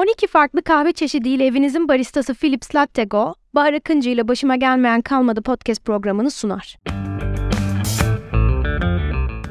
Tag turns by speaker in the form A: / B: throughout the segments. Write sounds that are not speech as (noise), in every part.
A: 12 farklı kahve çeşidiyle evinizin baristası Philips Latte Go, Bahar Akıncı ile Başıma Gelmeyen Kalmadı podcast programını sunar.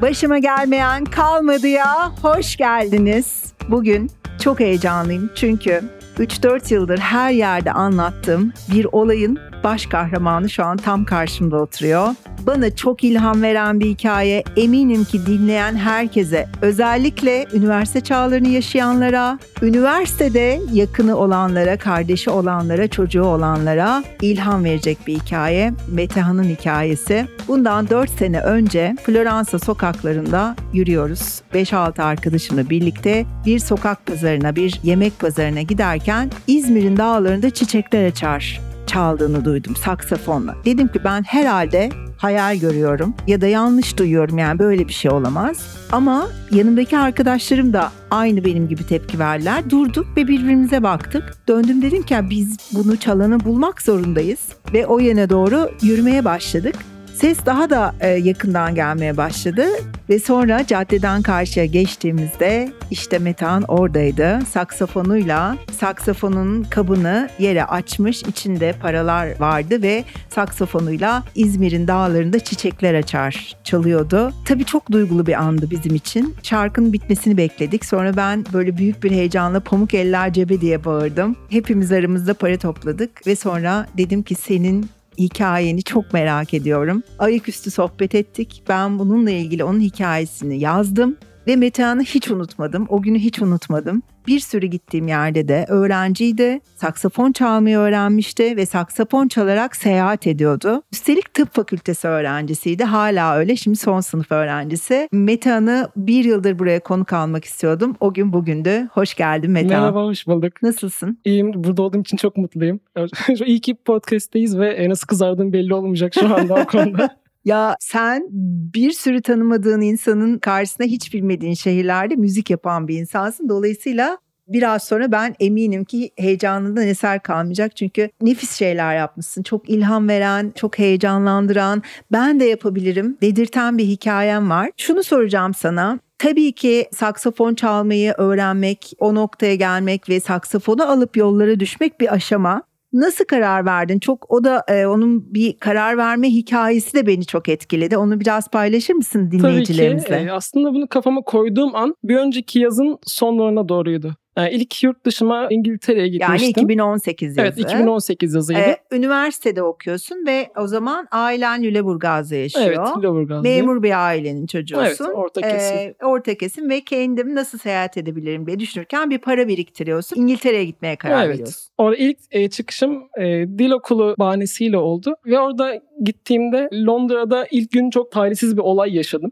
B: Başıma gelmeyen kalmadı ya. Hoş geldiniz. Bugün çok heyecanlıyım çünkü 3-4 yıldır her yerde anlattığım bir olayın baş kahramanı şu an tam karşımda oturuyor. Bana çok ilham veren bir hikaye. Eminim ki dinleyen herkese, özellikle üniversite çağlarını yaşayanlara, üniversitede yakını olanlara, kardeşi olanlara, çocuğu olanlara ilham verecek bir hikaye. Metehan'ın hikayesi. Bundan 4 sene önce Floransa sokaklarında yürüyoruz. 5-6 arkadaşımla birlikte bir sokak pazarına, bir yemek pazarına giderken İzmir'in dağlarında çiçekler açar çaldığını duydum saksafonla. Dedim ki ben herhalde hayal görüyorum ya da yanlış duyuyorum yani böyle bir şey olamaz. Ama yanımdaki arkadaşlarım da aynı benim gibi tepki verdiler. Durduk ve birbirimize baktık. Döndüm dedim ki biz bunu çalanı bulmak zorundayız. Ve o yöne doğru yürümeye başladık. Ses daha da e, yakından gelmeye başladı ve sonra caddeden karşıya geçtiğimizde işte Metehan oradaydı. Saksafonuyla saksafonun kabını yere açmış içinde paralar vardı ve saksafonuyla İzmir'in dağlarında çiçekler açar çalıyordu. Tabii çok duygulu bir andı bizim için. Şarkının bitmesini bekledik. Sonra ben böyle büyük bir heyecanla pamuk eller cebe diye bağırdım. Hepimiz aramızda para topladık ve sonra dedim ki senin hikayeni çok merak ediyorum. Ayaküstü sohbet ettik. Ben bununla ilgili onun hikayesini yazdım ve Metehan'ı hiç unutmadım. O günü hiç unutmadım. Bir sürü gittiğim yerde de öğrenciydi. Saksafon çalmayı öğrenmişti ve saksafon çalarak seyahat ediyordu. Üstelik tıp fakültesi öğrencisiydi. Hala öyle. Şimdi son sınıf öğrencisi. Metehan'ı bir yıldır buraya konuk almak istiyordum. O gün bugündü. Hoş geldin Metehan.
C: Merhaba, hoş bulduk.
B: Nasılsın?
C: İyiyim. Burada olduğum için çok mutluyum. (laughs) İyi ki podcast'teyiz ve nasıl kızardığım belli olmayacak şu anda o konuda. (laughs)
B: Ya sen bir sürü tanımadığın insanın karşısında hiç bilmediğin şehirlerde müzik yapan bir insansın. Dolayısıyla biraz sonra ben eminim ki heyecanından eser kalmayacak. Çünkü nefis şeyler yapmışsın. Çok ilham veren, çok heyecanlandıran, ben de yapabilirim dedirten bir hikayem var. Şunu soracağım sana. Tabii ki saksafon çalmayı öğrenmek, o noktaya gelmek ve saksafonu alıp yollara düşmek bir aşama. Nasıl karar verdin? Çok o da e, onun bir karar verme hikayesi de beni çok etkiledi. Onu biraz paylaşır mısın dinleyicilerimizle?
C: Tabii ki. E, aslında bunu kafama koyduğum an bir önceki yazın sonlarına doğruydu. Yani ilk yurt dışıma İngiltere'ye gitmiştim.
B: Yani 2018 yazı.
C: Evet 2018 yazıydı. Ee,
B: üniversitede okuyorsun ve o zaman ailen Lüleburgaz'da yaşıyor.
C: Evet Lüleburgaz'da.
B: Memur bir ailenin çocuğusun.
C: Evet orta kesim. Ee,
B: orta kesim ve kendim nasıl seyahat edebilirim diye düşünürken bir para biriktiriyorsun. İngiltere'ye gitmeye karar
C: evet.
B: veriyorsun.
C: Orada ilk e, çıkışım e, dil okulu bahanesiyle oldu. Ve orada gittiğimde Londra'da ilk gün çok talihsiz bir olay yaşadım.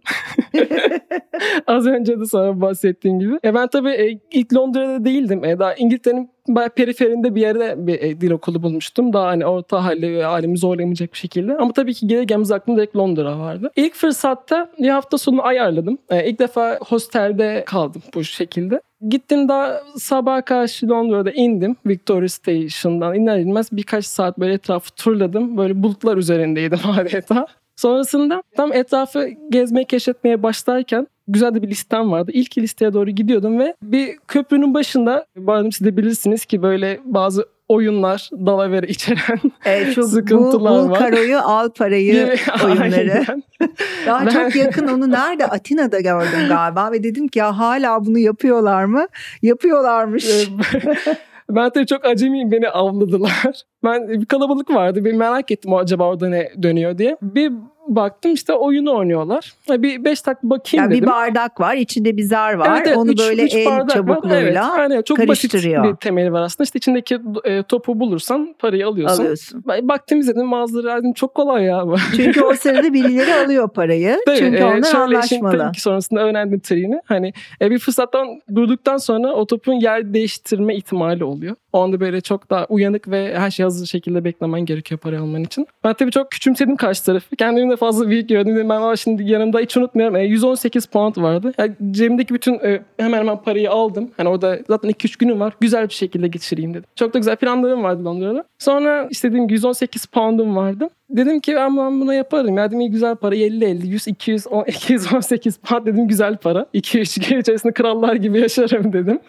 C: (laughs) (laughs) Az önce de sana bahsettiğim gibi. E ben tabii e, ilk Londra'da değildim. E, daha İngiltere'nin bayağı periferinde bir yerde bir e, dil okulu bulmuştum. Daha hani orta halli ve ailemi zorlamayacak bir şekilde. Ama tabii ki geleceğimiz aklımda direkt Londra vardı. İlk fırsatta bir hafta sonu ayarladım. E, ilk defa hostelde kaldım bu şekilde. Gittim daha sabah karşı Londra'da indim. Victoria Station'dan iner inmez birkaç saat böyle etrafı turladım. Böyle bulutlar üzerindeydim (laughs) adeta. Sonrasında tam etrafı gezmeye keşfetmeye başlarken güzel de bir listem vardı. İlk listeye doğru gidiyordum ve bir köprünün başında malum siz de bilirsiniz ki böyle bazı oyunlar dalavere içeren
B: e, (laughs) şu
C: sıkıntılar
B: bul, bul
C: var.
B: karoyu al parayı (laughs) oyunları. (laughs) Daha ben... çok yakın onu nerede Atina'da gördüm galiba ve dedim ki ya hala bunu yapıyorlar mı? Yapıyorlarmış.
C: Ben tabii çok acemiyim beni avladılar. Ben bir kalabalık vardı. Bir merak ettim acaba orada ne dönüyor diye. Bir baktım işte oyunu oynuyorlar. Bir 5 dakika bakayım
B: yani
C: dedim.
B: Bir bardak var, içinde bir zar var.
C: Evet, evet,
B: Onu
C: üç,
B: böyle
C: üç
B: el çabukluğuyla
C: evet, yani çok
B: karıştırıyor.
C: basit bir temeli var aslında. İşte içindeki e, topu bulursan parayı alıyorsun.
B: Alıyorsun.
C: Baktım izledim mağazaları dedim çok kolay ya bu. (laughs)
B: Çünkü o sırada birileri alıyor parayı.
C: Tabii,
B: Çünkü
C: e,
B: onlar anlaşmalı.
C: Ki sonrasında öğrendim triğini. Hani e, bir fırsattan durduktan sonra o topun yer değiştirme ihtimali oluyor. O anda böyle çok daha uyanık ve her şey hazır şekilde beklemen gerekiyor para alman için. Ben tabii çok küçümsedim karşı tarafı. Kendimi de fazla büyük gördüm. Ben ama şimdi yanımda hiç unutmuyorum. E, 118 pound vardı. Yani cebimdeki bütün e, hemen hemen parayı aldım. Hani orada zaten 2-3 günüm var. Güzel bir şekilde geçireyim dedim. Çok da güzel planlarım vardı Londra'da. Sonra istediğim gibi 118 pound'um vardı. Dedim ki ben, ben buna yaparım. Ya dedim iyi güzel para 50 50 100 200 10, 218 pound dedim güzel para. 2 3 gün içerisinde krallar gibi yaşarım (laughs) dedim.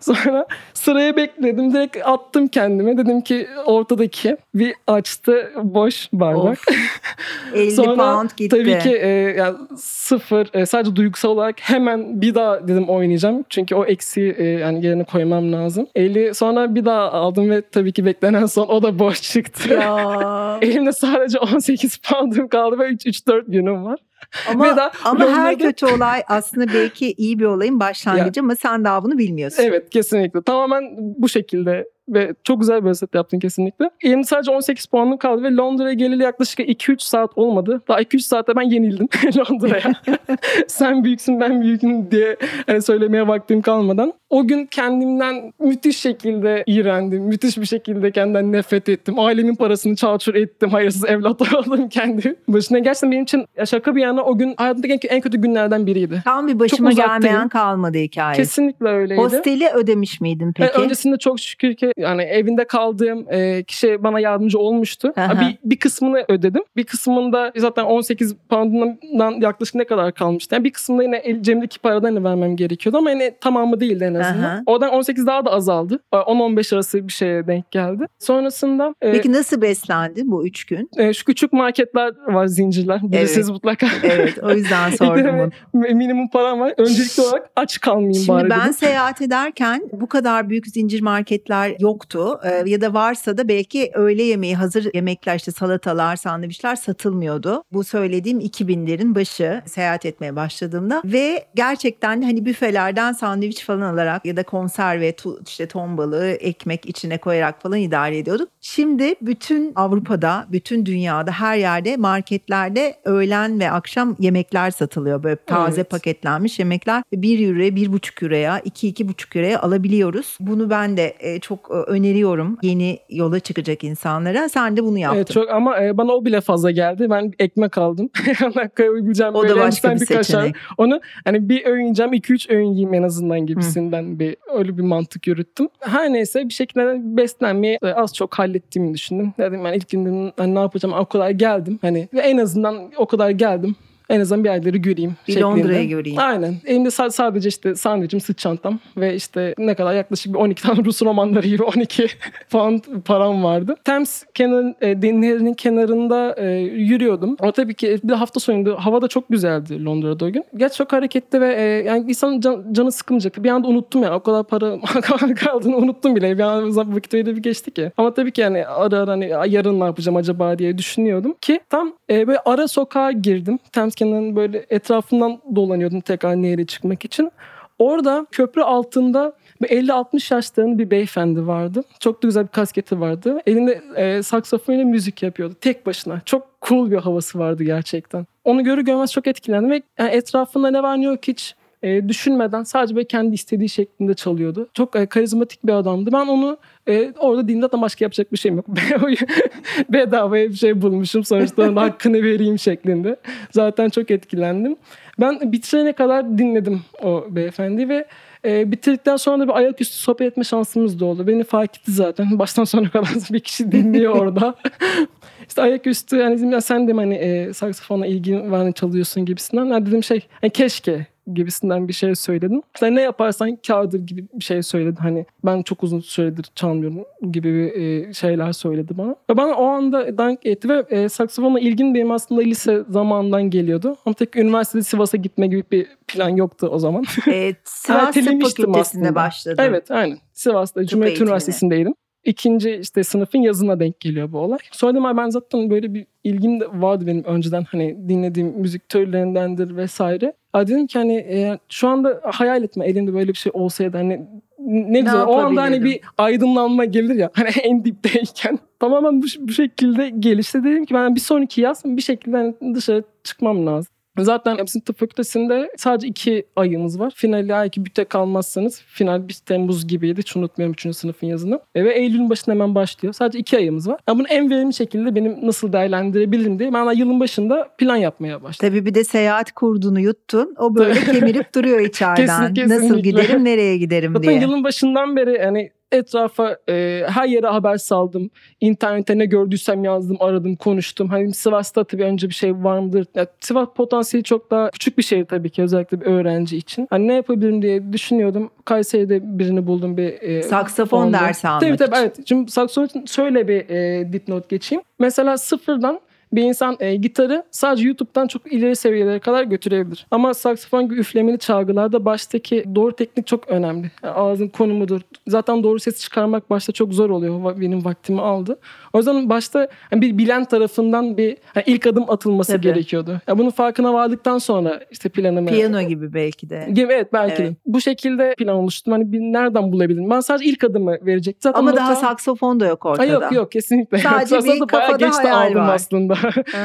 C: Sonra sıraya bekledim. Direkt attım kendime. Dedim ki ortadaki bir açtı boş bardak.
B: Of. (laughs) 50
C: Sonra
B: pound gitti.
C: Tabii ki e, yani sıfır e, sadece duygusal olarak hemen bir daha dedim oynayacağım. Çünkü o eksiği e, yani yerine koymam lazım. 50 sonra bir daha aldım ve tabii ki beklenen son o da boş çıktı.
B: Ya. (laughs)
C: Elimde sadece (laughs) 18 poundum kaldı ve 3-4 günüm var. (laughs)
B: Ama,
C: Ve daha
B: ama her
C: Londra'da-
B: kötü olay aslında belki iyi bir olayın başlangıcı ama sen daha bunu bilmiyorsun.
C: Evet kesinlikle. Tamamen bu şekilde ve çok güzel bir özet yaptın kesinlikle. Elimde sadece 18 puanım kaldı ve Londra'ya geleli yaklaşık 2-3 saat olmadı. Daha 2-3 saatte ben yenildim (laughs) Londra'ya. (laughs) Sen büyüksün ben büyüküm diye hani söylemeye vaktim kalmadan. O gün kendimden müthiş şekilde iğrendim. Müthiş bir şekilde kendimden nefret ettim. Ailemin parasını çarçur ettim. Hayırsız evlat (laughs) oldum kendi başına. Gerçekten benim için şaka bir yana o gün hayatımdaki en, kötü günlerden biriydi.
B: Tam bir başıma gelmeyen kalmadı hikaye.
C: Kesinlikle öyleydi.
B: Hosteli ödemiş miydin
C: E,
B: peki?
C: Öncesinde çok şükür ki yani evinde kaldığım e, kişi bana yardımcı olmuştu.
B: Aha.
C: Bir, bir kısmını ödedim. Bir kısmında zaten 18 pound'dan yaklaşık ne kadar kalmıştı. Yani bir kısmında yine el, cebimdeki paradan vermem gerekiyordu ama yine tamamı değildi en azından.
B: Aha.
C: Oradan 18 daha da azaldı. 10-15 arası bir şeye denk geldi. Sonrasında e,
B: Peki nasıl beslendin bu üç gün?
C: e, şu küçük marketler var zincirler. Bilirsiniz mutlaka.
B: Evet o yüzden (laughs) sordum bunu.
C: Minimum param var. Öncelikli olarak aç kalmayayım
B: Şimdi
C: bari
B: ben
C: dedim.
B: seyahat ederken bu kadar büyük zincir marketler yoktu. Ee, ya da varsa da belki öğle yemeği hazır yemekler işte salatalar, sandviçler satılmıyordu. Bu söylediğim 2000'lerin başı seyahat etmeye başladığımda ve gerçekten hani büfelerden sandviç falan alarak ya da konserve tu- işte ton balığı ekmek içine koyarak falan idare ediyorduk. Şimdi bütün Avrupa'da, bütün dünyada her yerde marketlerde öğlen ve akşam yemekler satılıyor. Böyle taze
C: Evet.
B: paketlenmiş yemekler 1 euroya, 1,5 euroya, 2-2,5 euroya alabiliyoruz. Bunu ben de e, çok e, öneriyorum yeni yola çıkacak insanlara. Sen de bunu yaptın.
C: Evet çok ama e, bana o bile fazla geldi. Ben ekmek aldım. (laughs) Koyabileceğim
B: o
C: böyle
B: da başka bir
C: bir kaşar.
B: seçenek.
C: Onu hani bir öğün yiyeceğim 2-3 öğün yiyeyim en azından gibisinden bir öyle bir mantık yürüttüm. Her neyse bir şekilde beslenmeyi e, az çok hallettiğimi düşündüm. Dedim ben ilk günden hani ne yapacağım o kadar geldim. Hani ve en azından o kadar geldim. En azından bir yerleri göreyim
B: Bir
C: şeklinde.
B: Londra'yı göreyim.
C: Aynen. Elimde sa- sadece işte sandviçim, sırt çantam ve işte ne kadar yaklaşık bir 12 tane (laughs) Rus romanları gibi 12 (laughs) pound param vardı. Thames kenar, e, denizlerinin kenarında e, yürüyordum. Ama tabii ki bir hafta sonuydu. Hava da çok güzeldi Londra'da o gün. Gerçi çok hareketli ve e, yani insanın can- canı sıkılmayacak. Bir anda unuttum ya. O kadar para (laughs) kaldığını unuttum bile. Bir an vakit öyle bir geçti ki. Ama tabii ki yani ara ara hani yarın ne yapacağım acaba diye düşünüyordum ki tam e, böyle ara sokağa girdim. Thames kenarının böyle etrafından dolanıyordum tekrar nehre çıkmak için. Orada köprü altında bir 50-60 yaşlarında bir beyefendi vardı. Çok da güzel bir kasketi vardı. Elinde e, saksafonuyla müzik yapıyordu tek başına. Çok cool bir havası vardı gerçekten. Onu görür görmez çok etkilendim ve yani etrafında ne var ne yok hiç e, düşünmeden sadece böyle kendi istediği şeklinde çalıyordu. Çok e, karizmatik bir adamdı. Ben onu e, orada dinle zaten başka yapacak bir şeyim yok. (laughs) Bedavaya bir şey bulmuşum. Sonuçta onun hakkını vereyim şeklinde. Zaten çok etkilendim. Ben bitirene kadar dinledim o beyefendi ve e, bitirdikten sonra da bir ayaküstü sohbet etme şansımız da oldu. Beni fark etti zaten. Baştan sona kadar (laughs) bir kişi dinliyor orada. (laughs) işte ayaküstü yani sen de mi hani e, saksafona ilgin var hani çalıyorsun gibisinden. Yani dedim şey hani keşke gibisinden bir şey söyledim. İşte ne yaparsan kârdır gibi bir şey söyledi. Hani ben çok uzun süredir çalmıyorum gibi bir e, şeyler söyledi bana. Ve bana o anda dank etti ve e, saksafona ilgin benim aslında lise zamanından geliyordu. Ama tek üniversitede Sivas'a gitme gibi bir plan yoktu o zaman.
B: Evet, (laughs) Sivas Tıp Fakültesi'nde
C: aslında.
B: başladın.
C: Evet aynen. Sivas'ta Cumhuriyet
B: eğitimine.
C: Üniversitesi'ndeydim. İkinci işte sınıfın yazına denk geliyor bu olay. Sonra dedim "Ay ben zaten böyle bir ilgim de vardı benim önceden hani dinlediğim müzik türlerindendir vesaire. Ya dedim ki hani e, şu anda hayal etme elimde böyle bir şey olsaydı hani ne güzel. o anda hani bir aydınlanma gelir ya hani en dipteyken. (laughs) Tamamen bu, bu şekilde gelişti. Dedim ki ben bir sonraki yaz bir şekilde hani dışarı çıkmam lazım. Zaten tıp fakültesinde sadece iki ayımız var. Finali eğer ki büte kalmazsanız final 1 Temmuz gibiydi. Hiç unutmuyorum 3. sınıfın yazını. E, ve Eylül'ün başında hemen başlıyor. Sadece iki ayımız var. Yani bunu en verimli şekilde benim nasıl değerlendirebilirim diye ben yılın başında plan yapmaya başladım.
B: Tabii bir de seyahat kurdunu yuttun. O böyle kemirip duruyor (laughs) içeriden.
C: Kesin-
B: Nasıl
C: kesinlikle.
B: giderim, nereye giderim
C: Zaten
B: diye.
C: yılın başından beri hani etrafa e, her yere haber saldım. İnternette ne gördüysem yazdım, aradım, konuştum. Hani Sivas'ta tabii önce bir şey var mıdır? Ya, Sivas potansiyeli çok daha küçük bir şehir tabii ki özellikle bir öğrenci için. Hani ne yapabilirim diye düşünüyordum. Kayseri'de birini buldum bir e,
B: Saksafon
C: fonda.
B: dersi almak
C: Tabii tabii
B: için.
C: evet. Şimdi saksafon için şöyle bir e, dipnot geçeyim. Mesela sıfırdan bir insan e, gitarı sadece YouTube'dan çok ileri seviyelere kadar götürebilir. Ama saksafon gibi üflemeli çalgılarda baştaki doğru teknik çok önemli. Yani ağzın konumudur. Zaten doğru ses çıkarmak başta çok zor oluyor. Benim vaktimi aldı. O yüzden başta hani bir bilen tarafından bir hani ilk adım atılması
B: Tabii.
C: gerekiyordu. Ya bunun farkına vardıktan sonra işte planımı
B: Piyano gibi belki de.
C: gibi evet belki
B: Evet.
C: de. Bu şekilde plan oluştum. Hani bir nereden bulabilirim? Ben sadece ilk adımı verecektim. Zaten
B: Ama daha saksafon da yok ortada.
C: yok yok kesinlikle.
B: Sadece bir kafada hayal
C: aldım
B: var.
C: aslında.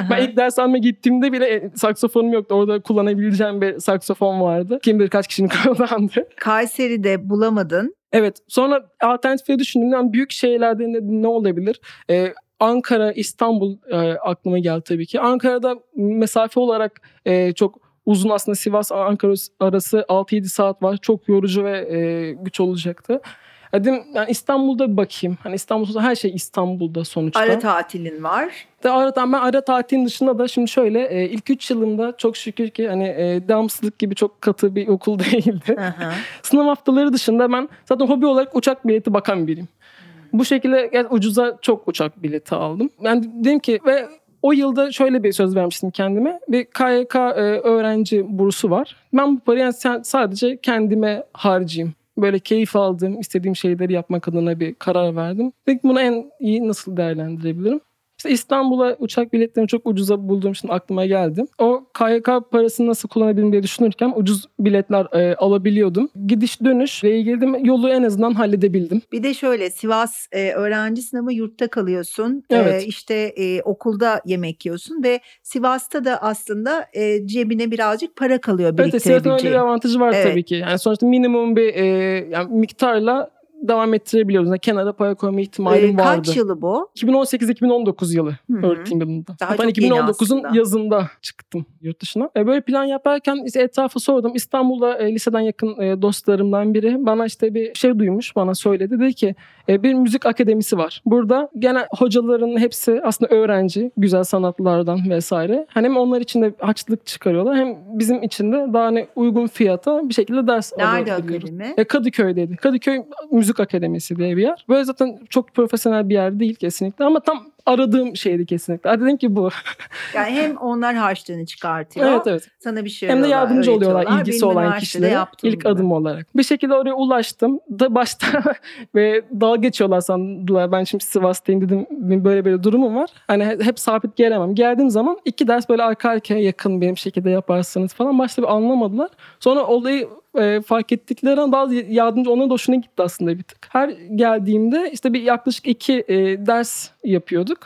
C: Ben ilk ders almaya gittiğimde bile e, saksafonum yoktu. Orada kullanabileceğim bir saksafon vardı. Kim bilir kaç kişinin (laughs) kullandı.
B: Kayseri'de bulamadın.
C: Evet sonra alternatifleri düşündüm. Yani büyük şehirlerde ne, ne olabilir? Ee, Ankara, İstanbul e, aklıma geldi tabii ki. Ankara'da mesafe olarak e, çok uzun aslında Sivas Ankara arası 6-7 saat var. Çok yorucu ve e, güç olacaktı. Dedim yani İstanbul'da bir bakayım. Hani İstanbul'da her şey İstanbul'da sonuçta.
B: Ara tatilin var.
C: De aradan ben ara tatilin dışında da şimdi şöyle e, ilk 3 yılımda çok şükür ki hani e, devamsızlık gibi çok katı bir okul (laughs) değildi.
B: Aha.
C: Sınav haftaları dışında ben zaten hobi olarak uçak bileti bakan biriyim. Bu şekilde yani ucuza çok uçak bileti aldım. Ben dedim ki ve o yılda şöyle bir söz vermiştim kendime. Bir KYK e, öğrenci bursu var. Ben bu parayı yani sadece kendime harcayayım. Böyle keyif aldığım, istediğim şeyleri yapmak adına bir karar verdim. Dedik bunu en iyi nasıl değerlendirebilirim? İşte İstanbul'a uçak biletlerini çok ucuza bulduğum için aklıma geldi. O KYK parasını nasıl kullanabilirim diye düşünürken ucuz biletler e, alabiliyordum. Gidiş dönüşle ilgili de yolu en azından halledebildim.
B: Bir de şöyle Sivas e, öğrencisin ama yurtta kalıyorsun.
C: Evet.
B: E, işte e, okulda yemek yiyorsun ve Sivas'ta da aslında e, cebine birazcık para kalıyor
C: Evet, seyahatin öyle bir
B: biriktirebileceğin.
C: avantajı var
B: Evet.
C: tabii ki. Yani sonuçta minimum bir e, yani miktarla devam ettirebiliyoruz. Yani kenara para koyma ihtimalim vardı.
B: kaç yılı bu?
C: 2018-2019 yılı öğretim yılında.
B: Daha yeni
C: 2019'un
B: aslında.
C: yazında çıktım yurt dışına. E, böyle plan yaparken işte etrafı sordum. İstanbul'da e, liseden yakın e, dostlarımdan biri bana işte bir şey duymuş bana söyledi. Dedi ki e, bir müzik akademisi var. Burada gene hocaların hepsi aslında öğrenci güzel sanatlardan vesaire. Hani hem onlar için de harçlık çıkarıyorlar hem bizim için de daha hani uygun fiyata bir şekilde ders
B: Nerede
C: alabiliyoruz.
B: akademi?
C: E, Kadıköy'deydi. Kadıköy Müzik Akademisi diye bir yer. Böyle zaten çok profesyonel bir yer değil kesinlikle ama tam aradığım şeydi kesinlikle. Dedim ki bu. (laughs)
B: Yani hem onlar harçlığını çıkartıyor.
C: evet evet.
B: Sana bir şey
C: Hem de yardımcı oluyorlar ilgisi
B: Benim
C: olan kişilere ilk
B: gibi.
C: adım olarak. Bir şekilde oraya ulaştım. Da başta (laughs) ve dalga geçiyorlar sandılar. Ben şimdi Sivas'tayım dedim. Böyle böyle durumum var. Hani he- hep sabit gelemem. Geldiğim zaman iki ders böyle arka arkaya yakın benim şekilde yaparsınız falan. Başta bir anlamadılar. Sonra olayı e, fark ettikleri an daha yardımcı onların da hoşuna gitti aslında bir tık. Her geldiğimde işte bir yaklaşık iki e, ders yapıyorduk.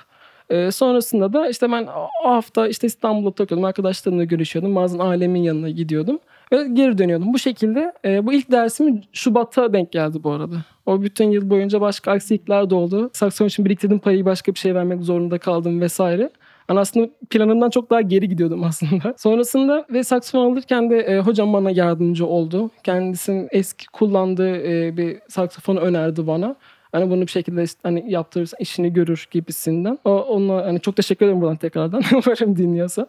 C: E, sonrasında da işte ben o hafta işte İstanbul'da takıyordum. Arkadaşlarımla görüşüyordum. Bazen ailemin yanına gidiyordum. Ve geri dönüyordum. Bu şekilde e, bu ilk dersim Şubat'a denk geldi bu arada. O bütün yıl boyunca başka aksilikler de oldu. Saksafon için biriktirdiğim parayı başka bir şey vermek zorunda kaldım vesaire. Ben aslında planımdan çok daha geri gidiyordum (laughs) aslında. Sonrasında ve saksafon alırken de e, hocam bana yardımcı oldu. Kendisinin eski kullandığı e, bir saksafonu önerdi bana. Hani bunu bir şekilde hani yaptırırsan işini görür gibisinden. O, ona hani çok teşekkür ederim buradan tekrardan. (laughs) Umarım dinliyorsa.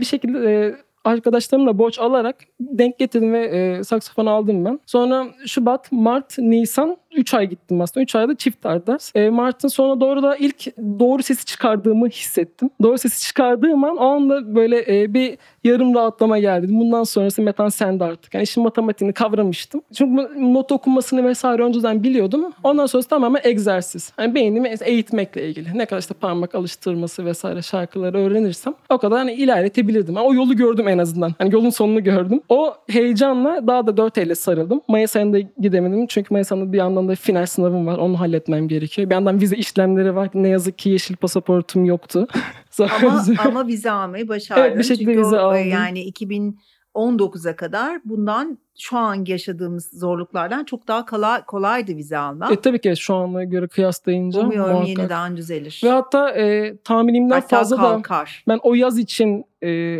C: Bir şekilde e, arkadaşlarımla borç alarak denk getirdim ve e, saksafon aldım ben. Sonra Şubat, Mart, Nisan 3 ay gittim aslında. 3 ayda çift ders. E, Mart'ın sonuna doğru da ilk doğru sesi çıkardığımı hissettim. Doğru sesi çıkardığım an o anda böyle e, bir yarım rahatlama geldi. Bundan sonrası metan sende artık. Yani işin matematiğini kavramıştım. Çünkü not okunmasını vesaire önceden biliyordum. Ondan sonrası tamamen egzersiz. Yani beynimi eğitmekle ilgili. Ne kadar işte parmak alıştırması vesaire şarkıları öğrenirsem o kadar hani ilerletebilirdim. Yani o yolu gördüm en azından. Hani yolun sonunu gördüm. O heyecanla daha da dört elle sarıldım. Mayıs ayında gidemedim. Çünkü Mayıs ayında bir yandan da final sınavım var. Onu halletmem gerekiyor. Bir yandan vize işlemleri var. Ne yazık ki yeşil pasaportum yoktu. (laughs)
B: Ama, ama vize almayı başardın.
C: Evet, bir şekilde
B: Çünkü
C: vize
B: o,
C: aldım.
B: Yani 2019'a kadar bundan şu an yaşadığımız zorluklardan çok daha kolay, kolaydı vize almak.
C: E tabii ki şu anla göre kıyaslayınca
B: Umuyorum
C: muhakkak.
B: yeniden düzelir.
C: Ve hatta e, tahminimden
B: Hatta
C: fazla da
B: kalkar.
C: ben o yaz için e,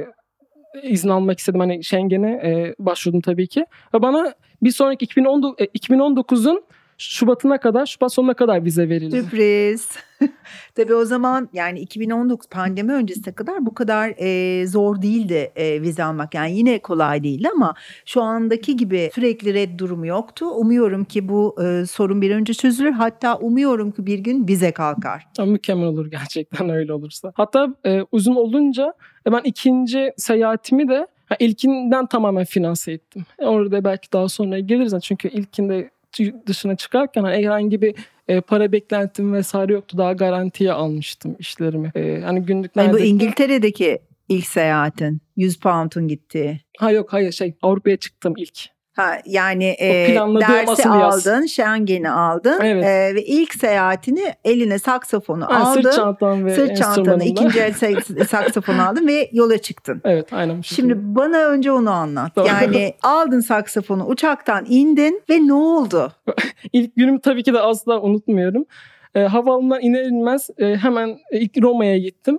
C: izin almak istedim. Hani Schengen'e e, başvurdum tabii ki. Ve bana bir sonraki 2019, e, 2019'un Şubat'ına kadar, Şubat sonuna kadar vize verildi.
B: Sürpriz. (laughs) Tabii o zaman yani 2019 pandemi öncesine kadar bu kadar e, zor değildi e, vize almak. Yani yine kolay değildi ama şu andaki gibi sürekli red durumu yoktu. Umuyorum ki bu e, sorun bir önce çözülür. Hatta umuyorum ki bir gün vize kalkar.
C: Ya, mükemmel olur gerçekten (laughs) öyle olursa. Hatta e, uzun olunca e, ben ikinci seyahatimi de ha, ilkinden tamamen finanse ettim. E, orada belki daha sonra geliriz. Çünkü ilkinde dışına çıkarken hani herhangi bir e, para beklentim vesaire yoktu. Daha garantiye almıştım işlerimi. E, hani günlük
B: Yani bu İngiltere'deki ilk seyahatin 100 pound'un gittiği.
C: Ha yok hayır şey Avrupa'ya çıktım ilk.
B: Ha, yani e, dersi
C: asıl yaz.
B: aldın, Schengen'i aldın
C: Evet.
B: e, ve ilk seyahatini eline saksafonu
C: Ha,
B: aldın.
C: sırt çantam ve
B: sırt çantanı, ikinci el sa- saksafonu aldın ve yola çıktın. (laughs)
C: Evet aynen şekilde.
B: Şimdi bana önce onu anlat.
C: Tamam.
B: Yani (laughs) aldın saksafonu, uçaktan indin ve ne oldu? (laughs)
C: İlk günümü tabii ki de asla unutmuyorum. E, havaalanından iner inmez e, hemen ilk Roma'ya gittim.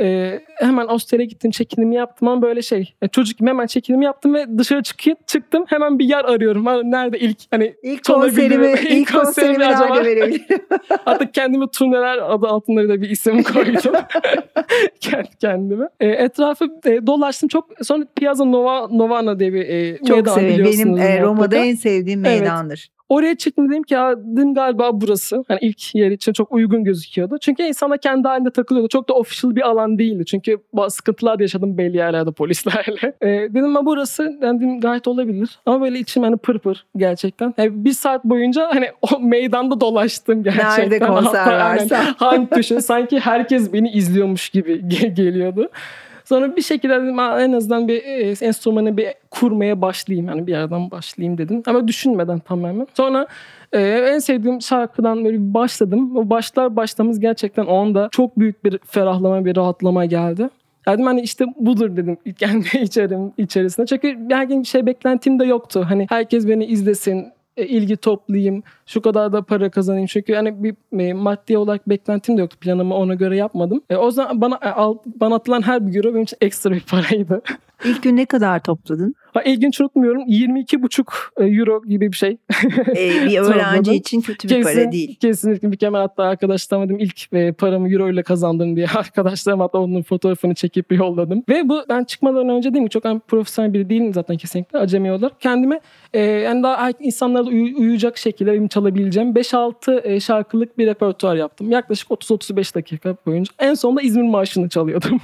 C: E, hemen Avusturya'ya gittim çekilimi yaptım ama böyle şey e, çocuk gibi hemen çekilimi yaptım ve dışarı çık çıktım hemen bir yer arıyorum. Ha, nerede ilk hani
B: İlk konserimi, (laughs)
C: İlk
B: ilk konserimi
C: konserimi acaba?
B: verebilirim? (laughs)
C: Artık kendime turneler adı altında da bir isim koydum. (laughs) Kendi kendime. E, etrafı e, dolaştım çok. Sonra Piazza Nova, Novana diye bir e,
B: Çok
C: meydan
B: severim. Benim e, Roma'da en sevdiğim
C: Evet. Oraya çıktım dedim ki dedim galiba burası. Hani ilk yer için çok uygun gözüküyordu. Çünkü insana kendi halinde takılıyordu. Çok da official bir alan değildi. Çünkü bazı sıkıntılar yaşadım belli yerlerde (laughs) polislerle. E, dedim ben burası dedim, gayet olabilir. Ama böyle içim hani pır pır gerçekten. Yani bir saat boyunca hani (laughs) o meydanda dolaştım gerçekten.
B: Nerede konser varsa.
C: hangi tuşu sanki herkes beni izliyormuş gibi ge- geliyordu. Sonra bir şekilde dedim "Aa, en azından bir e, enstrümanı bir kurmaya başlayayım. Yani bir yerden başlayayım dedim. Ama düşünmeden tamamen. Sonra e, en sevdiğim şarkıdan böyle bir başladım. O başlar başlamız gerçekten o anda çok büyük bir ferahlama, bir rahatlama geldi. Dedim hani işte budur dedim kendi içerim içerisinde. Çünkü bir şey beklentim de yoktu. Hani herkes beni izlesin, e, ilgi toplayayım, şu kadar da para kazanayım. Çünkü hani bir e, maddi olarak beklentim de yoktu. Planımı ona göre yapmadım. E, o zaman bana e, al, bana atılan her bir euro benim için ekstra bir paraydı.
B: İlk gün ne kadar topladın?
C: Ha, ilginç unutmuyorum 22,5 euro gibi bir şey.
B: E, bir (laughs) öğrenci için kötü bir para değil.
C: Kesinlikle mükemmel. Hatta arkadaşlarıma dedim ilk e, paramı euro ile kazandım diye (laughs) arkadaşlarım hatta onun fotoğrafını çekip yolladım. Ve bu ben çıkmadan önce değil mi çok hani profesyonel biri değilim zaten kesinlikle acemi olarak. Kendime e, yani daha insanlara da uy- uyuyacak şekilde benim çalabileceğim 5-6 e, şarkılık bir repertuar yaptım. Yaklaşık 30-35 dakika boyunca. En sonunda İzmir Marşı'nı çalıyordum.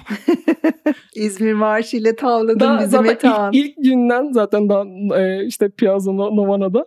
C: (laughs)
B: İzmir Marşı ile tavladın
C: Daha
B: bizi
C: zaten
B: Metehan.
C: ilk, ilk günden zaten daha e, işte Piazza No- Novana'da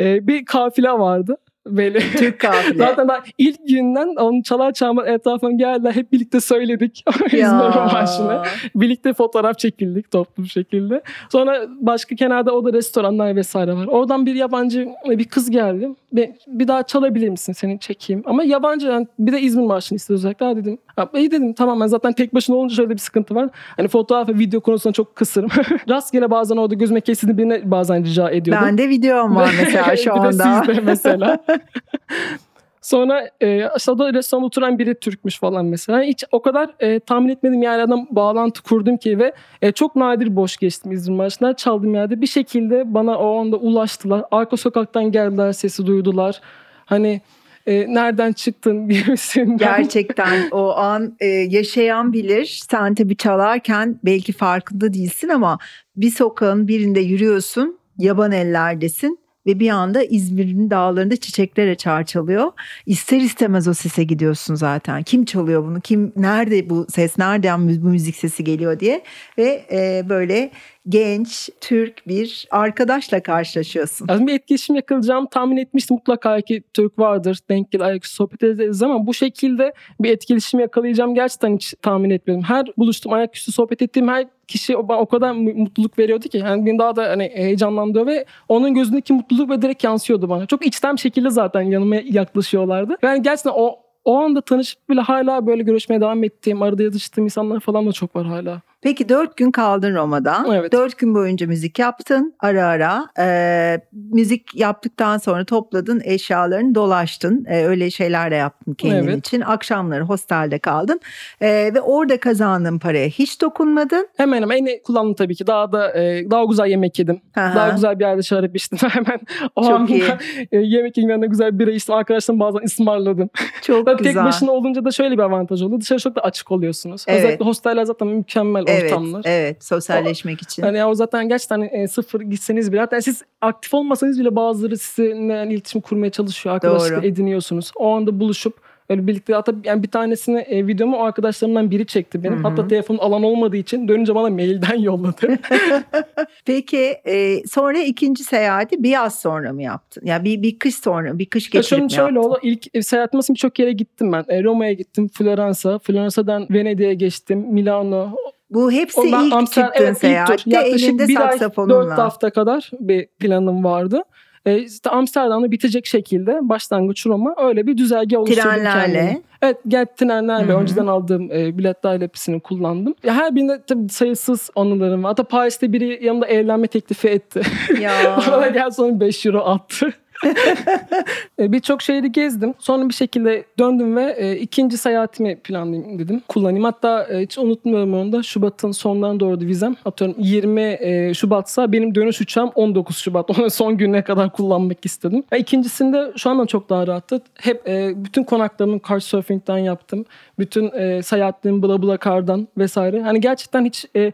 C: e, bir kafile vardı. Böyle
B: Türk kafile.
C: Zaten daha ilk günden onu çalar çalmaz etrafına geldiler. Hep birlikte söyledik (laughs) İzmir
B: Ya.
C: Marşı'nı. Birlikte fotoğraf çekildik toplu bir şekilde. Sonra başka kenarda o da restoranlar vesaire var. Oradan bir yabancı bir kız geldi. Bir, bir daha çalabilir misin seni çekeyim. Ama yabancı yani bir de İzmir Marşı'nı istiyor özellikle. Ha dedim. Ha, iyi dedim tamam ben zaten tek başına olunca şöyle bir sıkıntı var. Hani fotoğraf ve video konusunda çok kısırım. (laughs) Rastgele bazen orada gözüme kesildi birine bazen rica ediyordum.
B: Ben de videom var (laughs) mesela şu
C: Bir de
B: anda.
C: sizde mesela. (laughs) Sonra e, aşağıda restoranda oturan biri Türkmüş falan mesela. Hiç o kadar e, tahmin etmediğim yerlerden bağlantı kurdum ki ve e, çok nadir boş geçtim İzmir Marşı'nda. Çaldığım yerde bir şekilde bana o anda ulaştılar. Arka sokaktan geldiler, sesi duydular. Hani e, nereden çıktın (laughs) gibisinden. (laughs)
B: Gerçekten o an e, yaşayan bilir. Sen tabii çalarken belki farkında değilsin ama bir sokağın birinde yürüyorsun. Yaban ellerdesin. Ve bir anda İzmir'in dağlarında çiçekler açar çalıyor. İster istemez o sese gidiyorsun zaten. Kim çalıyor bunu? Kim nerede bu ses? Nereden bu müzik sesi geliyor diye. Ve e, böyle genç Türk bir arkadaşla karşılaşıyorsun.
C: Yani bir etkileşim yakalayacağımı tahmin etmiştim. Mutlaka ki Türk vardır. Denk gelir ayaküstü sohbet ederiz ama bu şekilde bir etkileşim yakalayacağım gerçekten hiç tahmin etmedim. Her buluştum ayaküstü sohbet ettiğim her kişi o- o kadar mu- mutluluk veriyordu ki. Yani beni daha da hani heyecanlandırıyor ve onun gözündeki mutluluk ve direkt yansıyordu bana. Çok içten bir şekilde zaten yanıma yaklaşıyorlardı. Yani gerçekten o o anda tanışıp bile hala böyle görüşmeye devam ettiğim, arada yazıştığım insanlar falan da çok var hala.
B: Peki dört gün kaldın Roma'da.
C: Evet.
B: Dört gün boyunca müzik yaptın ara ara. Ee, müzik yaptıktan sonra topladın eşyalarını dolaştın. Ee, öyle şeyler de yaptın kendin
C: Evet.
B: için. Akşamları hostelde kaldın. Ee, ve orada kazandığın paraya hiç dokunmadın.
C: Hemen hemen yine kullandım tabii ki. Daha da e, daha güzel yemek yedim.
B: Aha.
C: Daha güzel bir yerde şarap içtim. (laughs) Hemen o
B: Çok
C: anda
B: iyi.
C: e, yemek yemeden güzel bira içtim. Arkadaşlarım bazen ısmarladım.
B: Çok (laughs) güzel.
C: tek başına olunca da şöyle bir avantaj oluyor. Dışarı çok da açık oluyorsunuz.
B: Evet.
C: Özellikle hosteller zaten mükemmel ortamlar.
B: evet sosyalleşmek için.
C: Yani o zaten gerçekten e, sıfır gitseniz bile hatta siz aktif olmasanız bile bazıları sizinle yani iletişim kurmaya çalışıyor. Arkadaşlık
B: Doğru.
C: ediniyorsunuz. O anda buluşup öyle birlikte hatta yani bir tanesini e, videomu o arkadaşlarımdan biri çekti benim.
B: Hı hı.
C: Hatta telefon alan olmadığı için dönünce bana mailden (laughs) yolladı. (laughs)
B: Peki e, sonra ikinci seyahati bir yaz sonra mı yaptın? Ya bir bir kış sonra, bir kış
C: Ya
B: geçirip
C: şöyle,
B: mi
C: şöyle oldu. İlk e, seyahatim aslında birçok yere gittim ben. E, Roma'ya gittim, Floransa, Floransa'dan Venedik'e geçtim, Milano.
B: Bu hepsi
C: O ben
B: ilk
C: Amsterdam-
B: çıktığın
C: evet, ilk tur.
B: seyahatte
C: Yaklaşık
B: elinde
C: bir ay,
B: saksafonunla.
C: dört hafta kadar bir planım vardı. E, işte Amsterdam'da bitecek şekilde başlangıç Roma öyle bir düzelge oluşturdum.
B: Trenlerle.
C: Evet gel trenlerle önceden aldığım e, biletlerle hepsini kullandım. Ya her birinde tabii sayısız anılarım var. Hatta Paris'te biri yanımda evlenme teklifi etti.
B: Ya. (laughs)
C: Bana gel sonra 5 euro attı. (laughs) E, Birçok şehri gezdim. Sonra bir şekilde döndüm ve e, ikinci seyahatimi planlayayım dedim. Kullanayım. Hatta e, hiç unutmuyorum onu da. Şubat'ın sonlarına doğruydu vizem. Atıyorum 20 e, Şubat'sa benim dönüş uçağım 19 Şubat. (laughs) Onun son gününe kadar kullanmak istedim. E, ikincisinde şu andan çok daha rahattı. Hep e, bütün konaklarımı Couchsurfing'den yaptım. Bütün e, seyahatlerimi BlaBlaCar'dan vesaire. Hani gerçekten hiç e,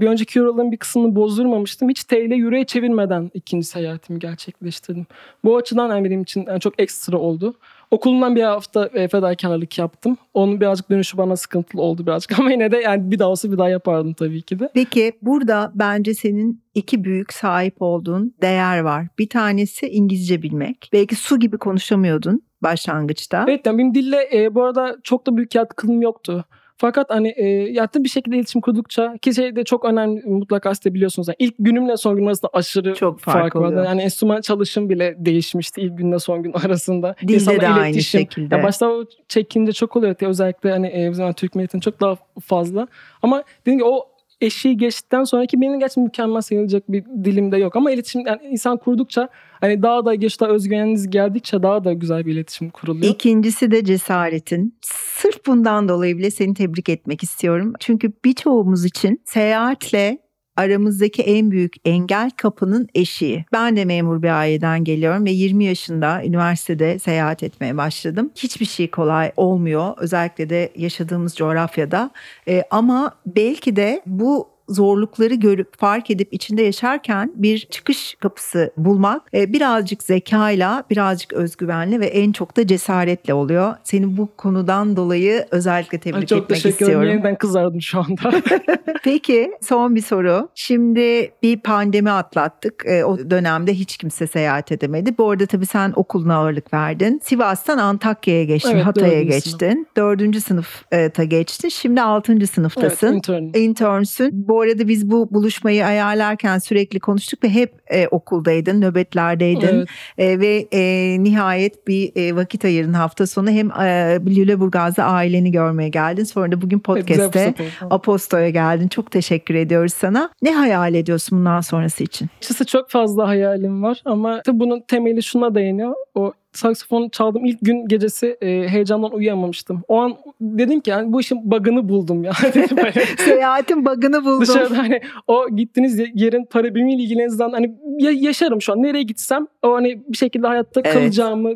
C: bir önceki euroların bir kısmını bozdurmamıştım. Hiç TL euroya çevirmeden ikinci seyahatimi gerçekleştirdim. Bu açıdan yani benim için yani çok ekstra oldu. Okulumdan bir hafta e, fedakarlık yaptım. Onun birazcık dönüşü bana sıkıntılı oldu birazcık (laughs) ama yine de yani bir daha olsa bir daha yapardım tabii ki de.
B: Peki burada bence senin iki büyük sahip olduğun değer var. Bir tanesi İngilizce bilmek. Belki su gibi konuşamıyordun başlangıçta.
C: Evet yani benim dille e, bu arada çok da büyük yatkınlığım yoktu. Fakat hani e, yattığım bir şekilde iletişim kurdukça ki şey de çok önemli mutlaka siz de biliyorsunuz. Yani ilk günümle son günüm arasında aşırı
B: Çok fark
C: fark vardı. Yani enstrüman çalışım bile değişmişti ilk günle son gün (laughs) arasında.
B: Dilde
C: İnsanla
B: de aynı
C: iletişim.
B: şekilde.
C: Ya başta o çekince çok oluyor. Özellikle hani e, bizim Türk milletinin çok daha fazla. Ama dediğim gibi o eşiği geçtikten sonraki benim gerçekten mükemmel sayılacak bir dilimde yok. Ama iletişim yani insan kurdukça hani daha da geç daha özgüveniniz geldikçe daha da güzel bir iletişim kuruluyor.
B: İkincisi de cesaretin. Sırf bundan dolayı bile seni tebrik etmek istiyorum. Çünkü birçoğumuz için seyahatle aramızdaki en büyük engel kapının eşiği. Ben de memur bir aileden geliyorum ve 20 yaşında üniversitede seyahat etmeye başladım. Hiçbir şey kolay olmuyor özellikle de yaşadığımız coğrafyada. Ee, ama belki de bu zorlukları görüp fark edip içinde yaşarken bir çıkış kapısı bulmak e, birazcık zekayla, birazcık özgüvenle ve en çok da cesaretle oluyor. Seni bu konudan dolayı özellikle tebrik
C: Ay, çok
B: etmek
C: teşekkür ederim.
B: istiyorum.
C: Yeniden kızardım şu anda. (laughs) (laughs)
B: Peki son bir soru. Şimdi bir pandemi atlattık. E, o dönemde hiç kimse seyahat edemedi. Bu arada tabii sen okuluna ağırlık verdin. Sivas'tan Antakya'ya geçtin,
C: Evet,
B: Hatay'a geçtin. Dördüncü sınıfta geçtin. Şimdi altıncı sınıftasın.
C: evet, intern.
B: internsün. Bu arada biz bu buluşmayı ayarlarken sürekli konuştuk ve hep e, okuldaydın, nöbetlerdeydin.
C: Evet.
B: E, ve e, nihayet bir e, vakit ayırın hafta sonu hem e, Lüleburgaz'da aileni görmeye geldin. Sonra da bugün podcast'te. Aposto'ya geldin. Çok teşekkür ediyoruz sana. Ne hayal ediyorsun bundan sonrası için?
C: Açıkçası çok fazla hayalim var ama bunun temeli şuna dayanıyor. O saksafon çaldığım ilk gün gecesi e, heyecandan uyuyamamıştım. O an dedim ki yani bu işin bug'ını buldum ya. (laughs) hani
B: Seyahatin bug'ını buldum.
C: dışarıda hani o gittiğiniz yerin para birimiyle ilgilenizden hani ya- yaşarım şu an. Nereye gitsem o hani bir şekilde hayatta
B: Evet.
C: kalacağımı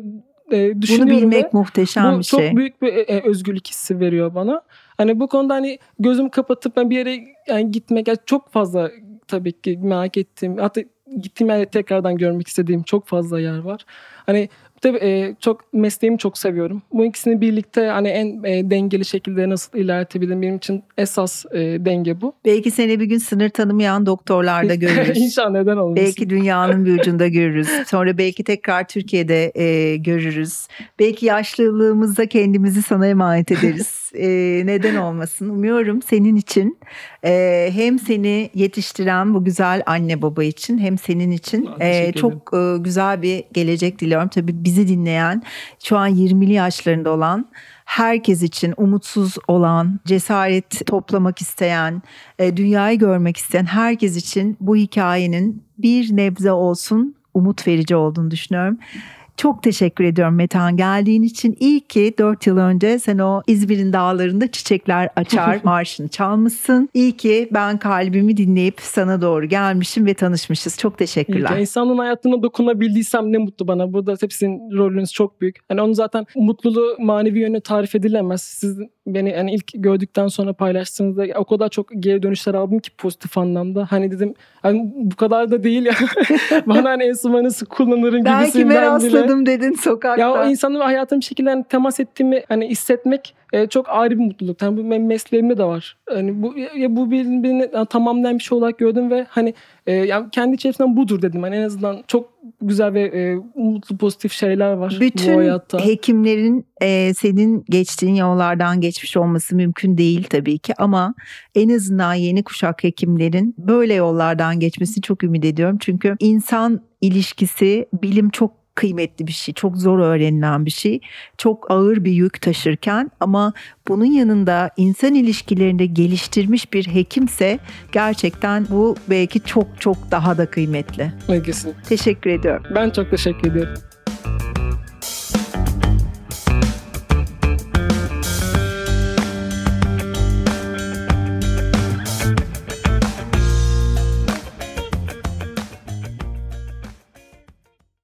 C: e,
B: Bunu
C: düşünüyorum. ve-
B: bilmek muhteşem
C: bu
B: bir
C: çok
B: şey.
C: büyük bir e, e, özgürlük hissi veriyor bana. Hani bu konuda hani gözüm kapatıp ben bir yere yani gitmek yani çok fazla tabii ki merak ettiğim hatta gittiğim yerde tekrardan görmek istediğim çok fazla yer var. Hani tabii e, çok mesleğimi çok seviyorum. Bu ikisini birlikte hani en e, dengeli şekilde nasıl ilerletebilirim benim için esas e, denge bu.
B: Belki seni bir gün sınır tanımayan doktorlarda (laughs) görürüz.
C: İnşallah neden olmasın.
B: Belki dünyanın bir ucunda görürüz. Sonra belki tekrar Türkiye'de e, görürüz. Belki yaşlılığımızda kendimizi sana emanet ederiz. (laughs) E, neden olmasın? Umuyorum senin için e, hem seni yetiştiren bu güzel anne baba için hem senin için e, çok e, güzel bir gelecek diliyorum. Tabii bizi dinleyen, şu an 20'li yaşlarında olan, herkes için umutsuz olan, cesaret toplamak isteyen, e, dünyayı görmek isteyen herkes için bu hikayenin bir nebze olsun umut verici olduğunu düşünüyorum. Çok teşekkür ediyorum Metehan geldiğin için. İyi ki 4 yıl önce sen o İzmir'in dağlarında çiçekler açar (laughs) marşını çalmışsın. İyi ki ben kalbimi dinleyip sana doğru gelmişim ve tanışmışız. Çok teşekkürler.
C: İyi insanın hayatına dokunabildiysem ne mutlu bana. Burada hepsinin rolünüz çok büyük. Hani onun zaten mutluluğu manevi yönü tarif edilemez. Siz beni hani ilk gördükten sonra paylaştığınızda o kadar çok geri dönüşler aldım ki pozitif anlamda. Hani dedim hani bu kadar da değil ya. (laughs) bana hani enstrümanı kullanırım
B: ben
C: gibisinden bile.
B: Rastladım dedin sokakta.
C: Ya o insanın hayatım şekilde hani temas ettiğimi hani hissetmek e, çok ayrı bir mutluluk. Yani bu benim mesleğimde de var. Hani bu ya bu birbirini yani tamamlayan bir şey olarak gördüm ve hani e, yani kendi içerisinden budur dedim. Hani en azından çok güzel ve e, mutlu pozitif şeyler var bu
B: Bütün
C: hayatta.
B: hekimlerin e, senin geçtiğin yollardan geçmiş olması mümkün değil tabii ki ama en azından yeni kuşak hekimlerin böyle yollardan geçmesini çok ümit ediyorum. Çünkü insan ilişkisi bilim çok kıymetli bir şey. Çok zor öğrenilen bir şey. Çok ağır bir yük taşırken ama bunun yanında insan ilişkilerinde geliştirmiş bir hekimse gerçekten bu belki çok çok daha da kıymetli.
C: Evet, kesin.
B: Teşekkür ediyorum.
C: Ben çok teşekkür ediyorum.